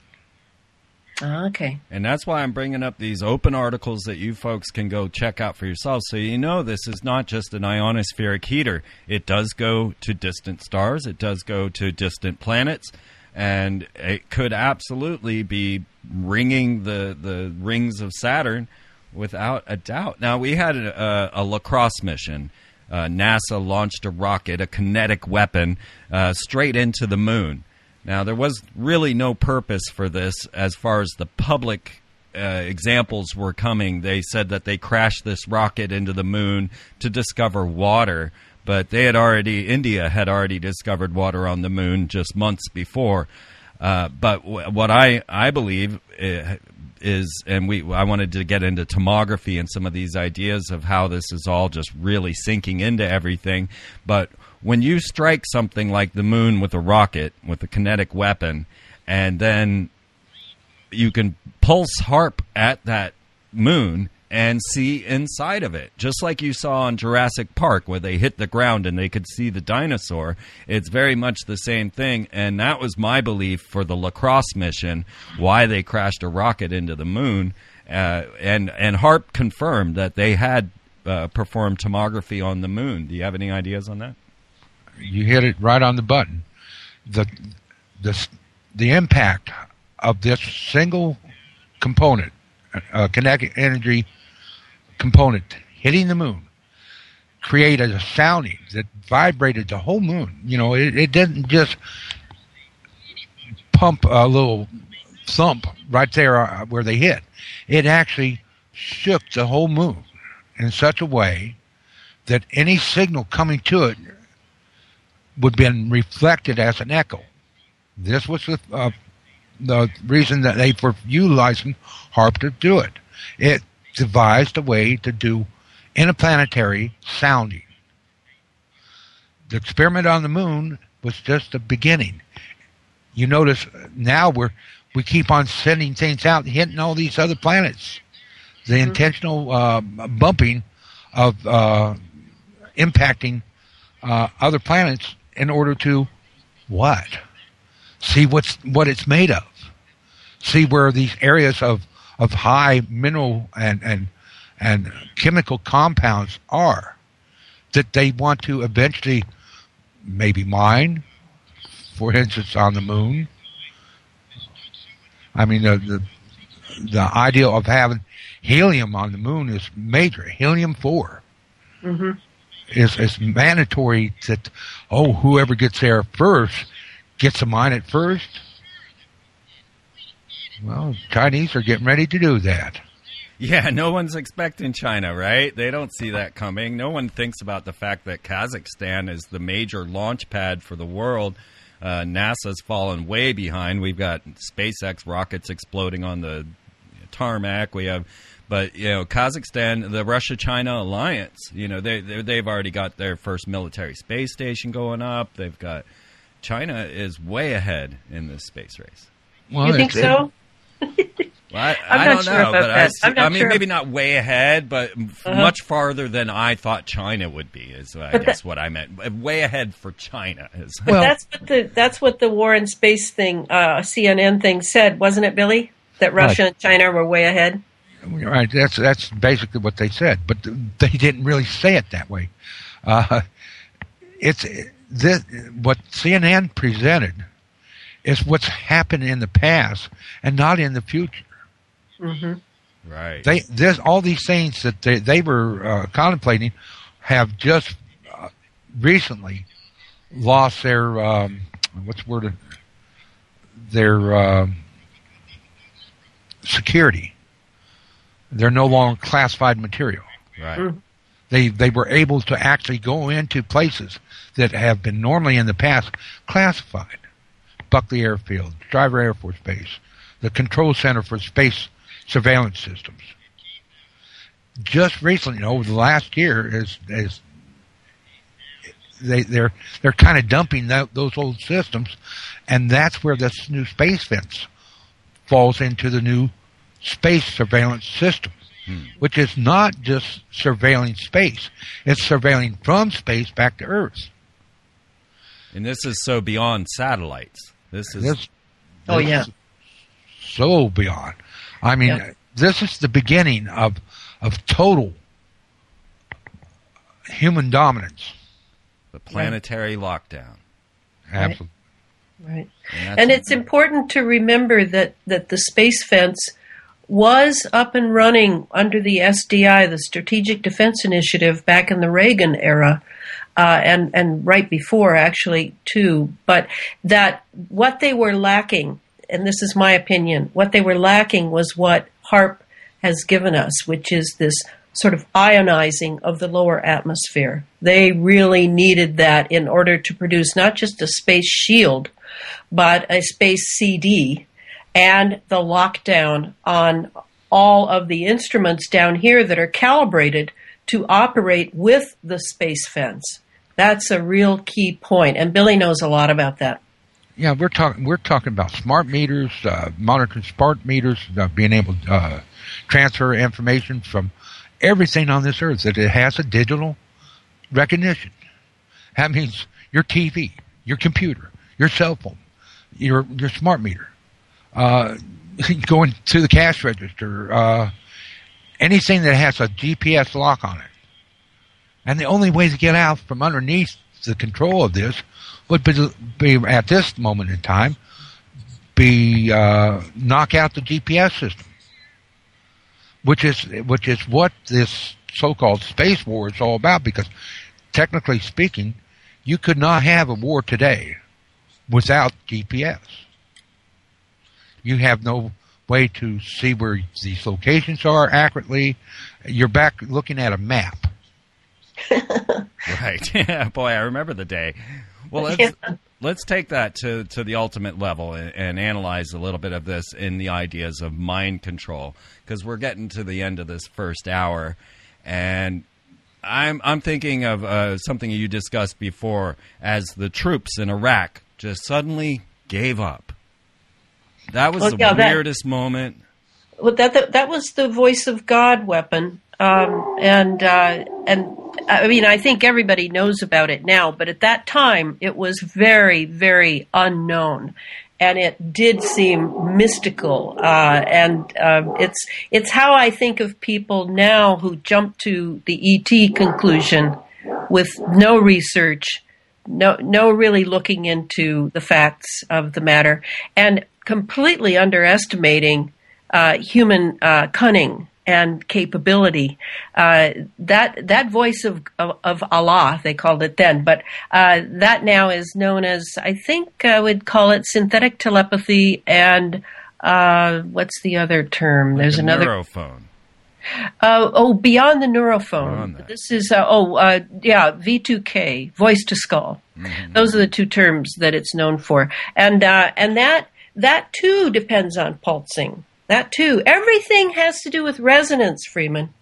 Ah, Okay. And that's why I'm bringing up these open articles that you folks can go check out for yourselves. So you know this is not just an ionospheric heater. It does go to distant stars, it does go to distant planets, and it could absolutely be ringing the, the rings of Saturn without a doubt. Now, we had a, a, a LCROSS mission. Uh, NASA launched a rocket, a kinetic weapon, uh, straight into the moon. Now, there was really no purpose for this as far as the public uh, examples were coming. They said that they crashed this rocket into the moon to discover water, but they had already, India had already discovered water on the moon just months before. Uh, but w- what I, I believe uh, is, and we, I wanted to get into tomography and some of these ideas of how this is all just really sinking into everything. But when you strike something like the moon with a rocket, with a kinetic weapon, and then you can pulse HAARP at that moon and see inside of it. Just like you saw on Jurassic Park where they hit the ground and they could see the dinosaur. It's very much the same thing. And that was my belief for the LCROSS mission, why they crashed a rocket into the moon. Uh, and, and HAARP confirmed that they had uh, performed tomography on the moon. Do you have any ideas on that? You hit it right on the button. The the the impact of this single component, uh, kinetic energy component hitting the moon, created a sounding that vibrated the whole moon. You know, it, it didn't just pump a little thump right there uh, where they hit. It actually shook the whole moon in such a way that any signal coming to it would been reflected as an echo. This was the, uh, the reason that they were utilizing HAARP to do it. It devised a way to do interplanetary sounding. The experiment on the moon was just the beginning. You notice now we're we keep on sending things out, hitting all these other planets. The mm-hmm. intentional uh, bumping of uh, impacting uh, other planets in order to what? See what's what it's made of. See where these areas of of high mineral and and and chemical compounds are that they want to eventually maybe mine, for instance, on the moon. I mean, the, the, the idea of having helium on the moon is major. Helium 4 mm-hmm. Is, mandatory that, oh, whoever gets there first gets a mine at first. Well, Chinese are getting ready to do that. Yeah, no one's expecting China, right? They don't see that coming. No one thinks about the fact that Kazakhstan is the major launch pad for the world. Uh, NASA's fallen way behind. We've got SpaceX rockets exploding on the tarmac. We have, but you know, Kazakhstan, the Russia-China alliance. You know, they they've already got their first military space station going up. They've got China is way ahead in this space race. Well, you think so? Well, I, I don't sure know, but I, I, mean, sure. maybe not way ahead, but uh-huh. much farther than I thought China would be. Is I but guess that, what I meant. Way ahead for China is. Well, that's what the that's what the war and space thing, uh, CNN thing said, wasn't it, Billy? That Russia right. and China were way ahead. Right. That's that's basically what they said, but they didn't really say it that way. Uh, it's this what CNN presented is what's happened in the past and not in the future. Mm-hmm. Right. They this all these things that they they were uh, contemplating have just uh, recently lost their um, what's the word their um, security. They're no longer classified material. Right. Mm-hmm. They they were able to actually go into places that have been normally in the past classified. Buckley Airfield, Schriever Air Force Base, the Control Center for Space surveillance systems. Just recently, over the last year, is is they they're they're kind of dumping that, those old systems, and that's where this new space fence falls into the new space surveillance system, hmm. which is not just surveilling space; it's surveilling from space back to Earth. And this is so beyond satellites. This is. This, oh yeah. So beyond. I mean, yeah. this is the beginning of of total human dominance. The planetary right. lockdown. Absolutely. Right. And, and it's important to remember that, that the space fence was up and running under the SDI, the Strategic Defense Initiative, back in the Reagan era. Uh, and and right before actually too, but that what they were lacking and this is my opinion, what they were lacking was what HAARP has given us, which is this sort of ionizing of the lower atmosphere. They really needed that in order to produce not just a space shield, but a space CD and the lockdown on all of the instruments down here that are calibrated to operate with the space fence. That's a real key point, and Billy knows a lot about that yeah, we're talking we're talking about smart meters, uh, monitoring smart meters, uh, being able to uh, transfer information from everything on this earth that it has a digital recognition. That means your TV, your computer, your cell phone, your your smart meter, uh, going to the cash register, uh, anything that has a GPS lock on it. And the only way to get out from underneath the control of this would be, be at this moment in time be uh, knock out the GPS system, which is which is what this so-called space war is all about. Because technically speaking, you could not have a war today without GPS. You have no way to see where these locations are accurately. You're back looking at a map. right. Yeah, boy, I remember the day. Well, let's Yeah. let's take that to to the ultimate level and, and analyze a little bit of this in the ideas of mind control because we're getting to the end of this first hour, and I'm I'm thinking of uh, something you discussed before as the troops in Iraq just suddenly gave up. That was Well, the yeah, that- weirdest moment. Well, that, that that was the voice of God weapon, um, and uh, and I mean I think everybody knows about it now, but at that time it was very very unknown, and it did seem mystical, uh, and um, it's it's how I think of people now who jump to the ET conclusion with no research no no really looking into the facts of the matter and completely underestimating uh, human uh, cunning and capability. Uh, that that voice of, of of Allah, they called it then, but uh, that now is known as I think I would call it synthetic telepathy and uh, what's the other term? There's the another neurophone. uh, oh, beyond the neurophone. Beyond. This is uh, oh uh, yeah, V2K, voice to skull. Mm-hmm. Those are the two terms that it's known for, and uh, and that that too depends on pulsing. That too, everything has to do with resonance, Freeman.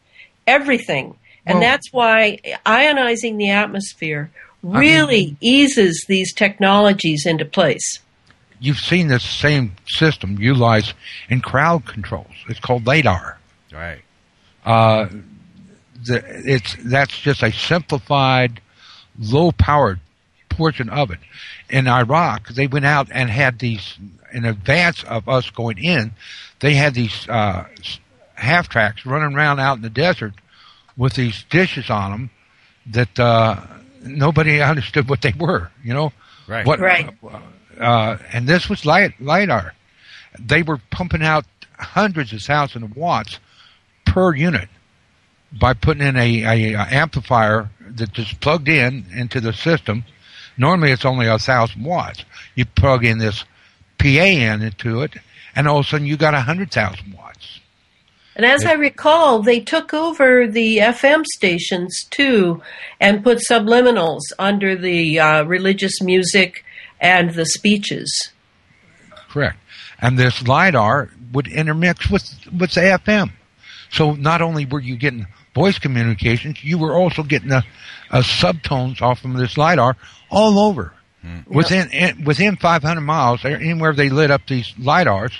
Everything, and Well- that's why ionizing the atmosphere really eases these technologies into place. You've seen this same system utilized in crowd controls. It's called LADAR. Right. Uh, the, it's that's just a simplified, low-powered portion of it. In Iraq, they went out and had these in advance of us going in. They had these uh, half tracks running around out in the desert with these dishes on them that uh, nobody understood what they were. You know, Right. What, Right. Uh, and this was light, lidar. They were pumping out hundreds of thousands of watts per unit by putting in a, a, a amplifier that just plugged in into the system. Normally, it's only a thousand watts. You plug in this PA in into it, and all of a sudden, you got a hundred thousand watts. And as I recall, they took over the FM stations too and put subliminals under the uh, religious music and the speeches. Correct. And this lidar would intermix with with the FM. So not only were you getting voice communications, you were also getting a, a subtones off from this lidar all over. Within in, within 500 miles, anywhere they lit up these lidars,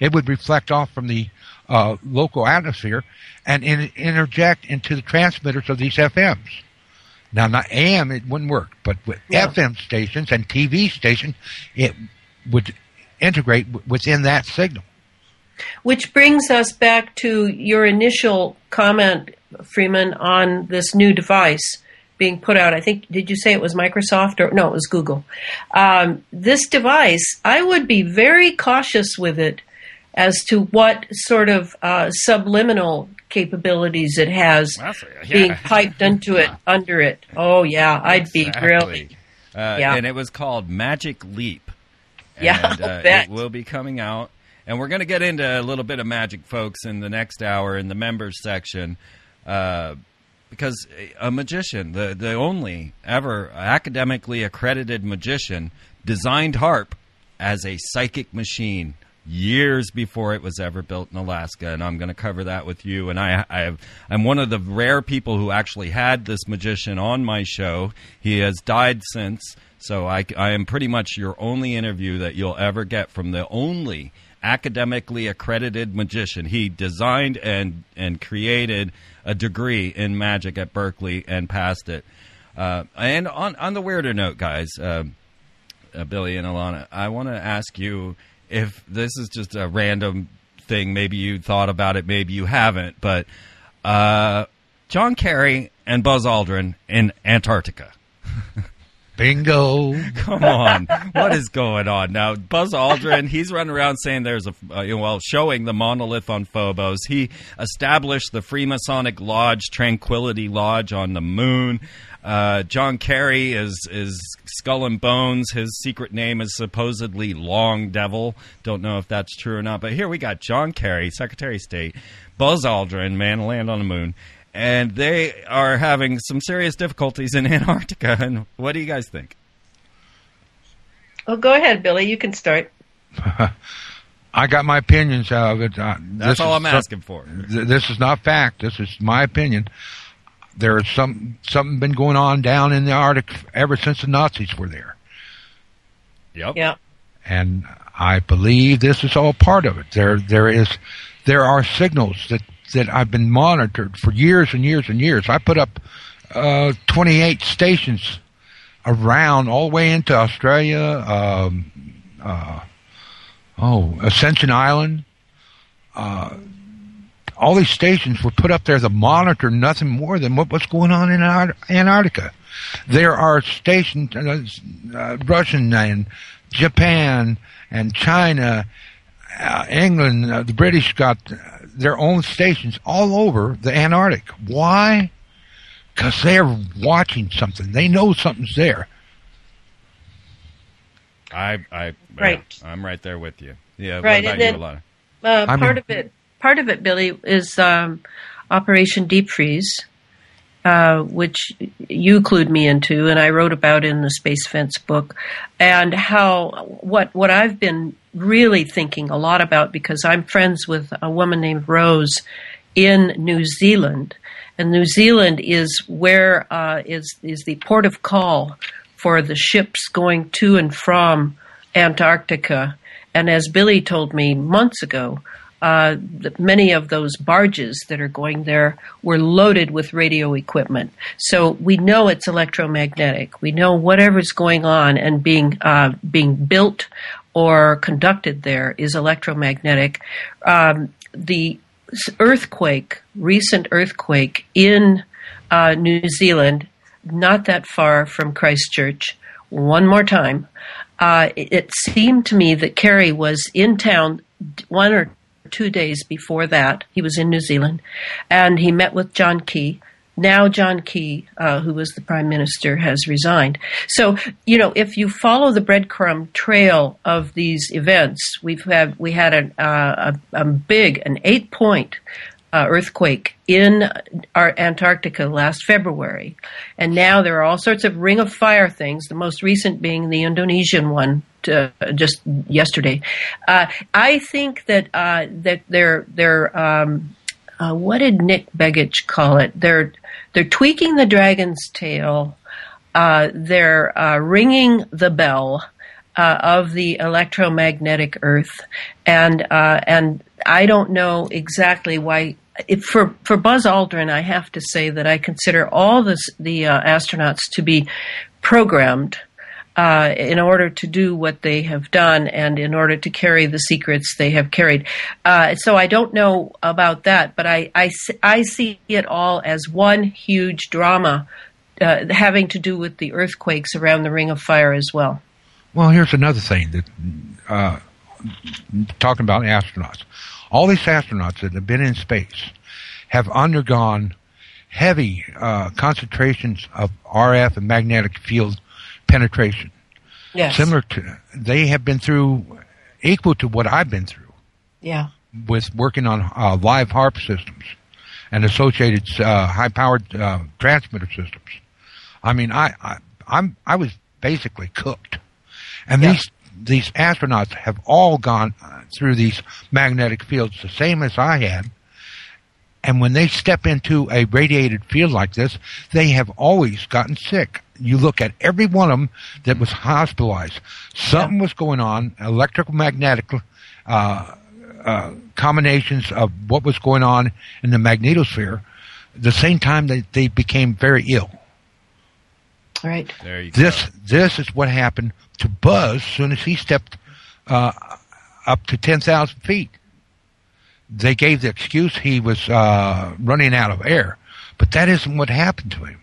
it would reflect off from the uh, local atmosphere and in, interject into the transmitters of these FMs. Now, not AM, it wouldn't work, but with Yeah. FM stations and TV stations, it would integrate w- within that signal. Which brings us back to your initial comment, Freeman, on this new device being put out. I think, did you say it was Microsoft or no, it was Google? Um, this device, I would be very cautious with it as to what sort of uh, subliminal capabilities it has That's- yeah. being piped into it, under it. Oh, yeah, I'd be really. Uh, Yeah. And it was called Magic Leap. Yeah, And, I'll uh, bet. it will be coming out. And we're going to get into a little bit of magic, folks, in the next hour in the members section. Uh, because a magician, the, the only ever academically accredited magician, designed HAARP as a psychic machine years before it was ever built in Alaska, and I'm going to cover that with you. And I, I I'm one of the rare people who actually had this magician on my show. He has died since, so I, I am pretty much your only interview that you'll ever get from the only academically accredited magician. He designed and and created a degree in magic at Berkeley and passed it. Uh, and on on the weirder note, guys. Uh, uh, Billy and Elana, I want to ask you if this is just a random thing. Maybe you thought about it, maybe you haven't. But uh, John Kerry and Buzz Aldrin in Antarctica. Bingo. Come on, what is going on now? Buzz Aldrin, he's running around saying there's a uh, well, showing the monolith on Phobos. He established the Freemasonic Lodge, Tranquility Lodge, on the moon. Uh, John Kerry is is skull and bones. His secret name is supposedly Long Devil. Don't know if that's true or not. But here we got John Kerry, Secretary of State, Buzz Aldrin, man, land on the moon, and they are having some serious difficulties in Antarctica. And what do you guys think? Well, go ahead, Billy. You can start. I got my opinions out of it. Uh, That's all I'm asking for. Th- this is not fact. This is my opinion. There is some something been going on down in the Arctic ever since the Nazis were there, Yep. Yeah. and I believe this is all part of it. There, there is, there are signals that that I've been monitored for years and years and years. I put up uh, 28 stations around all the way into Australia. Um, uh, oh, Ascension Island. Uh, all these stations were put up there to monitor nothing more than what, what's going on in Ar- Antarctica. There are stations, uh, uh, Russian and Japan and China, uh, England, uh, the British got their own stations all over the Antarctic. Why? Because they're watching something. They know something's there. I, I, Right. yeah, I'm right there with you. Yeah. Right, What and about you, then- Elana? Uh, I part mean- of it, part of it, Billy, is um, Operation Deep Freeze, uh, which you clued me into, and I wrote about in the Space Fence book, and how what what I've been really thinking a lot about because I'm friends with a woman named Rose in New Zealand, and New Zealand is where uh, is is the port of call for the ships going to and from Antarctica. And as Billy told me months ago, uh, many of those barges that are going there were loaded with radio equipment. So we know it's electromagnetic. We know whatever's going on and being uh, being built or conducted there is electromagnetic. Um, the earthquake, recent earthquake in uh, New Zealand, not that far from Christchurch. One more time, uh, it, it seemed to me that Kerry was in town one or two days before that. He was in New Zealand, and he met with John Key. Now John Key, uh, who was the prime minister, has resigned. So you know, if you follow the breadcrumb trail of these events, we've had we had uh, a, a big, an eight point uh, earthquake in our Antarctica last February, and now there are all sorts of ring of fire things. The most recent being the Indonesian one uh, just yesterday. Uh, I think that uh, that they're they're um, uh, what did Nick Begich call it? They're they're tweaking the dragon's tail. Uh, they're uh, ringing the bell of the electromagnetic Earth, and and I don't know exactly why. For for Buzz Aldrin, I have to say that I consider all this, the uh, astronauts to be programmed uh, in order to do what they have done and in order to carry the secrets they have carried. Uh, so I don't know about that, but I I see it all as one huge drama uh, having to do with the earthquakes around the Ring of Fire as well. Well, here's another thing that uh, talking about astronauts. All these astronauts that have been in space have undergone heavy uh, concentrations of RF and magnetic field penetration. Yes. Similar to they have been through equal to what I've been through Yeah. with working on uh, live HAARP systems and associated uh, high-powered uh, transmitter systems. I mean, I, I I'm I was basically cooked, and Yeah. these these astronauts have all gone through these magnetic fields the same as I had. And when they step into a radiated field like this, they have always gotten sick. You look at every one of them that was hospitalized. Something was going on, electromagnetic uh, uh, combinations of what was going on in the magnetosphere. The same time that they became very ill. Right. There you go. This this is what happened to Buzz as soon as he stepped uh, up to ten thousand feet. They gave the excuse he was uh, running out of air, but that isn't what happened to him.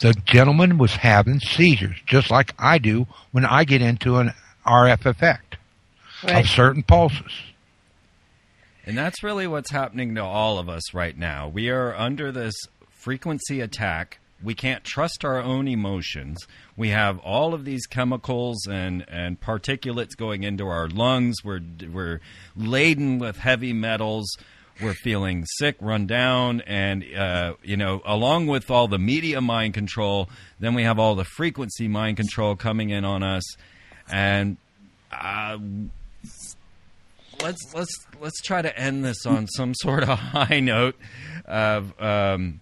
The gentleman was having seizures, just like I do when I get into an RF effect Right. of certain pulses. And that's really what's happening to all of us right now. We are under this frequency attack we can't trust our own emotions. We have all of these chemicals and, and particulates going into our lungs. We're, we're laden with heavy metals. We're feeling sick, run down, and uh, you know, along with all the media mind control, then we have all the frequency mind control coming in on us, and uh, let's let's let's try to end this on some sort of high note of um,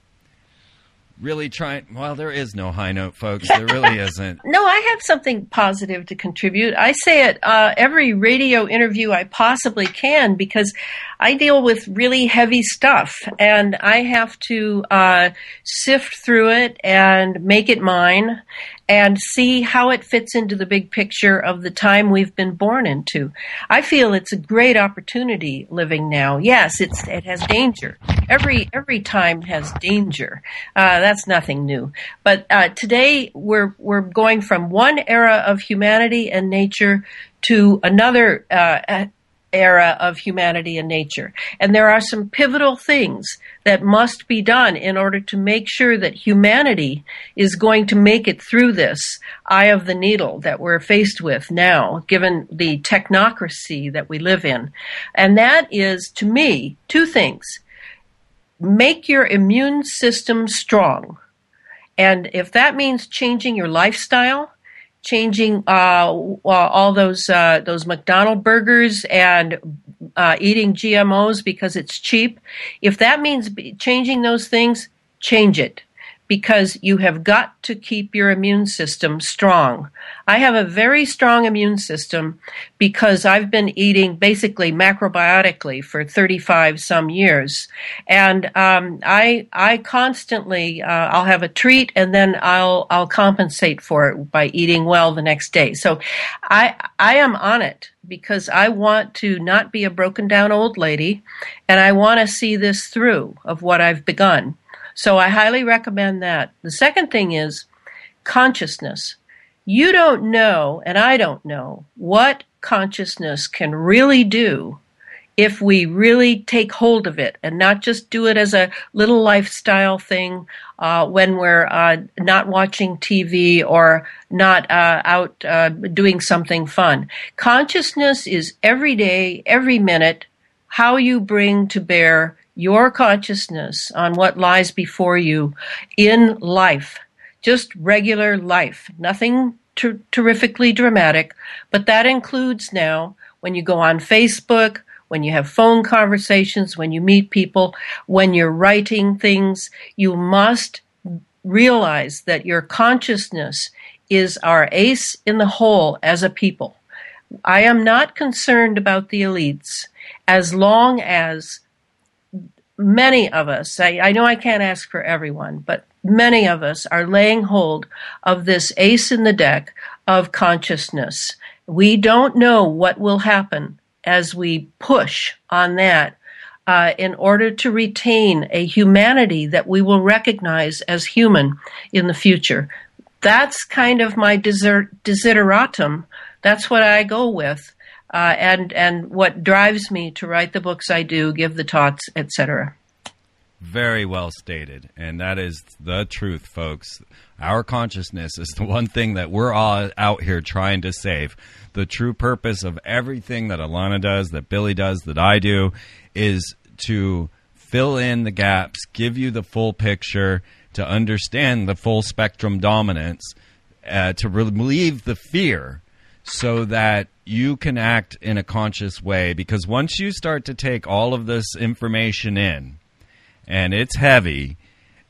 really trying. Well, there is no high note, folks. There really isn't. No, I have something positive to contribute. I say it uh, every radio interview I possibly can because I deal with really heavy stuff and I have to uh, sift through it and make it mine and see how it fits into the big picture of the time we've been born into. I feel it's a great opportunity living now. Yes, it's it has danger. Every every time has danger. Uh, that's nothing new. But uh, today we're we're going from one era of humanity and nature to another uh, era of humanity and nature. And there are some pivotal things that must be done in order to make sure that humanity is going to make it through this eye of the needle that we're faced with now, given the technocracy that we live in. And that is, to me, two things. Make your immune system strong. And if that means changing your lifestyle, changing uh, all those uh, those McDonald burgers and uh, eating GMOs because it's cheap. If that means changing those things, change it because you have got to keep your immune system strong. I have a very strong immune system because I've been eating basically macrobiotically for 35 some years. And um, I, I constantly, uh, I'll have a treat and then I'll, I'll compensate for it by eating well the next day. So I, I am on it because I want to not be a broken down old lady and I want to see this through of what I've begun. So I highly recommend that. The second thing is consciousness. You don't know, and I don't know, what consciousness can really do if we really take hold of it and not just do it as a little lifestyle thing uh, when we're uh, not watching TV or not uh, out uh, doing something fun. Consciousness is every day, every minute, how you bring to bear your consciousness on what lies before you in life, just regular life, nothing ter- terrifically dramatic, but that includes now when you go on Facebook, when you have phone conversations, when you meet people, when you're writing things, you must realize that your consciousness is our ace in the hole as a people. I am not concerned about the elites as long as many of us, I, I know I can't ask for everyone, but many of us are laying hold of this ace in the deck of consciousness. We don't know what will happen as we push on that uh, in order to retain a humanity that we will recognize as human in the future. That's kind of my desert, desideratum. That's what I go with uh, and and what drives me to write the books I do, give the talks, etc. Very well stated, and that is the truth, folks. Our consciousness is the one thing that we're all out here trying to save. The true purpose of everything that Elana does, that Billy does, that I do, is to fill in the gaps, give you the full picture, to understand the full spectrum dominance, uh, to relieve the fear so that you can act in a conscious way because once you start to take all of this information in and it's heavy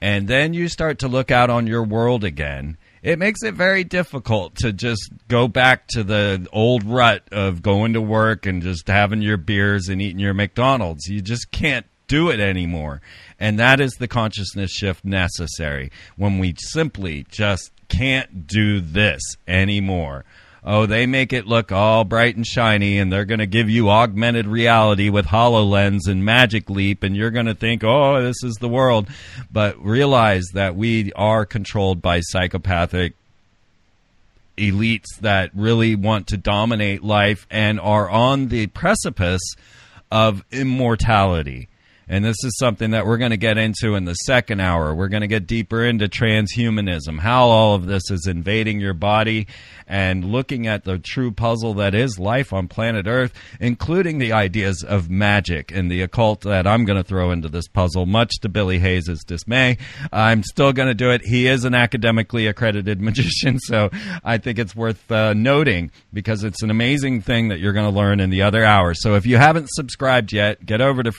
and then you start to look out on your world again it makes it very difficult to just go back to the old rut of going to work and just having your beers and eating your McDonald's. You just can't do it anymore. And that is the consciousness shift necessary when we simply just can't do this anymore oh, they make it look all bright and shiny, and they're going to give you augmented reality with HoloLens and Magic Leap, and you're going to think, oh, this is the world. But realize that we are controlled by psychopathic elites that really want to dominate life and are on the precipice of immortality. And this is something that we're going to get into in the second hour. We're going to get deeper into transhumanism, how all of this is invading your body, and looking at the true puzzle that is life on planet Earth, including the ideas of magic and the occult that I'm going to throw into this puzzle, much to Billy Hayes' dismay. I'm still going to do it. He is an academically accredited magician, so I think it's worth uh, noting because it's an amazing thing that you're going to learn in the other hour. So if you haven't subscribed yet, get over to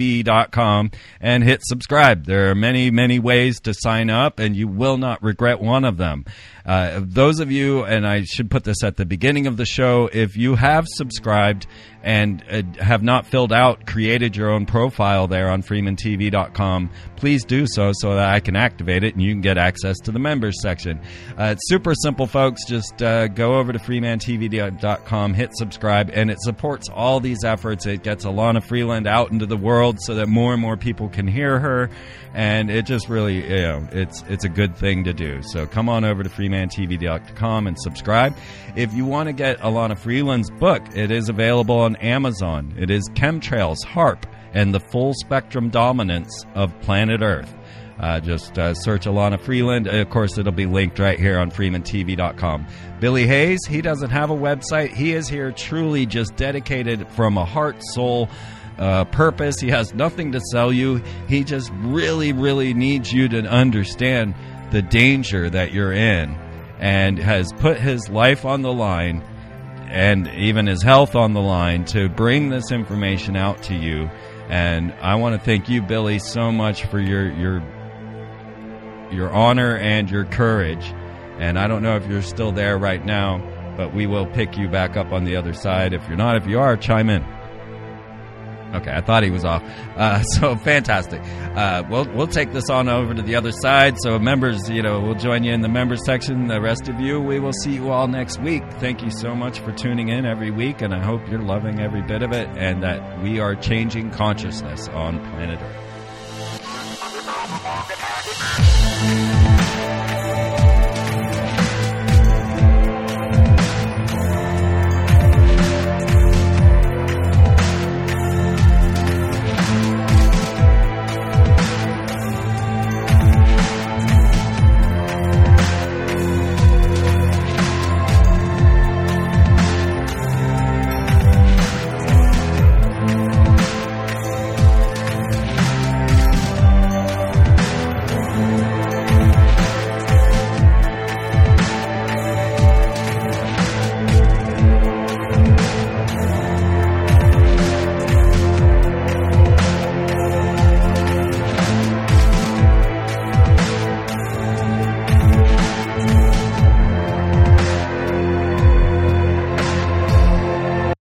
freemantv.com and hit subscribe. There are many, many ways to sign up, and you will not regret one of them. Uh, those of you, and I should put this at the beginning of the show, if you have subscribed and uh, have not filled out, created your own profile there on freemantv.com, please do so so that I can activate it and you can get access to the members section. Uh, it's super simple, folks. Just uh, go over to freemantv.com, hit subscribe, and it supports all these efforts. It gets Elana Freeland out into the world so that more and more people can hear her, and it just really, you know, it's it's a good thing to do. So come on over to freemantv.com and subscribe. If you want to get Elana Freeland's book, it is available on Amazon. It is Chemtrails, HAARP, and the Full Spectrum Dominance of Planet Earth. Uh, just uh, search Elana Freeland. Of course, it'll be linked right here on freemantv.com. Billy Hayes, he doesn't have a website. He is here truly just dedicated from a heart, soul, uh, purpose. He has nothing to sell you. He just really, really needs you to understand the danger that you're in and has put his life on the line and even his health on the line to bring this information out to you. And I want to thank you, Billy, so much for your your your honor and your courage. And I don't know if you're still there right now, but we will pick you back up on the other side. If you're not, if you are, chime in. Okay, I thought he was off. Uh, so fantastic. Uh, we'll we'll take this on over to the other side. So members, you know, we'll join you in the members section. The rest of you, we will see you all next week. Thank you so much for tuning in every week, and I hope you're loving every bit of it, and that we are changing consciousness on planet Earth.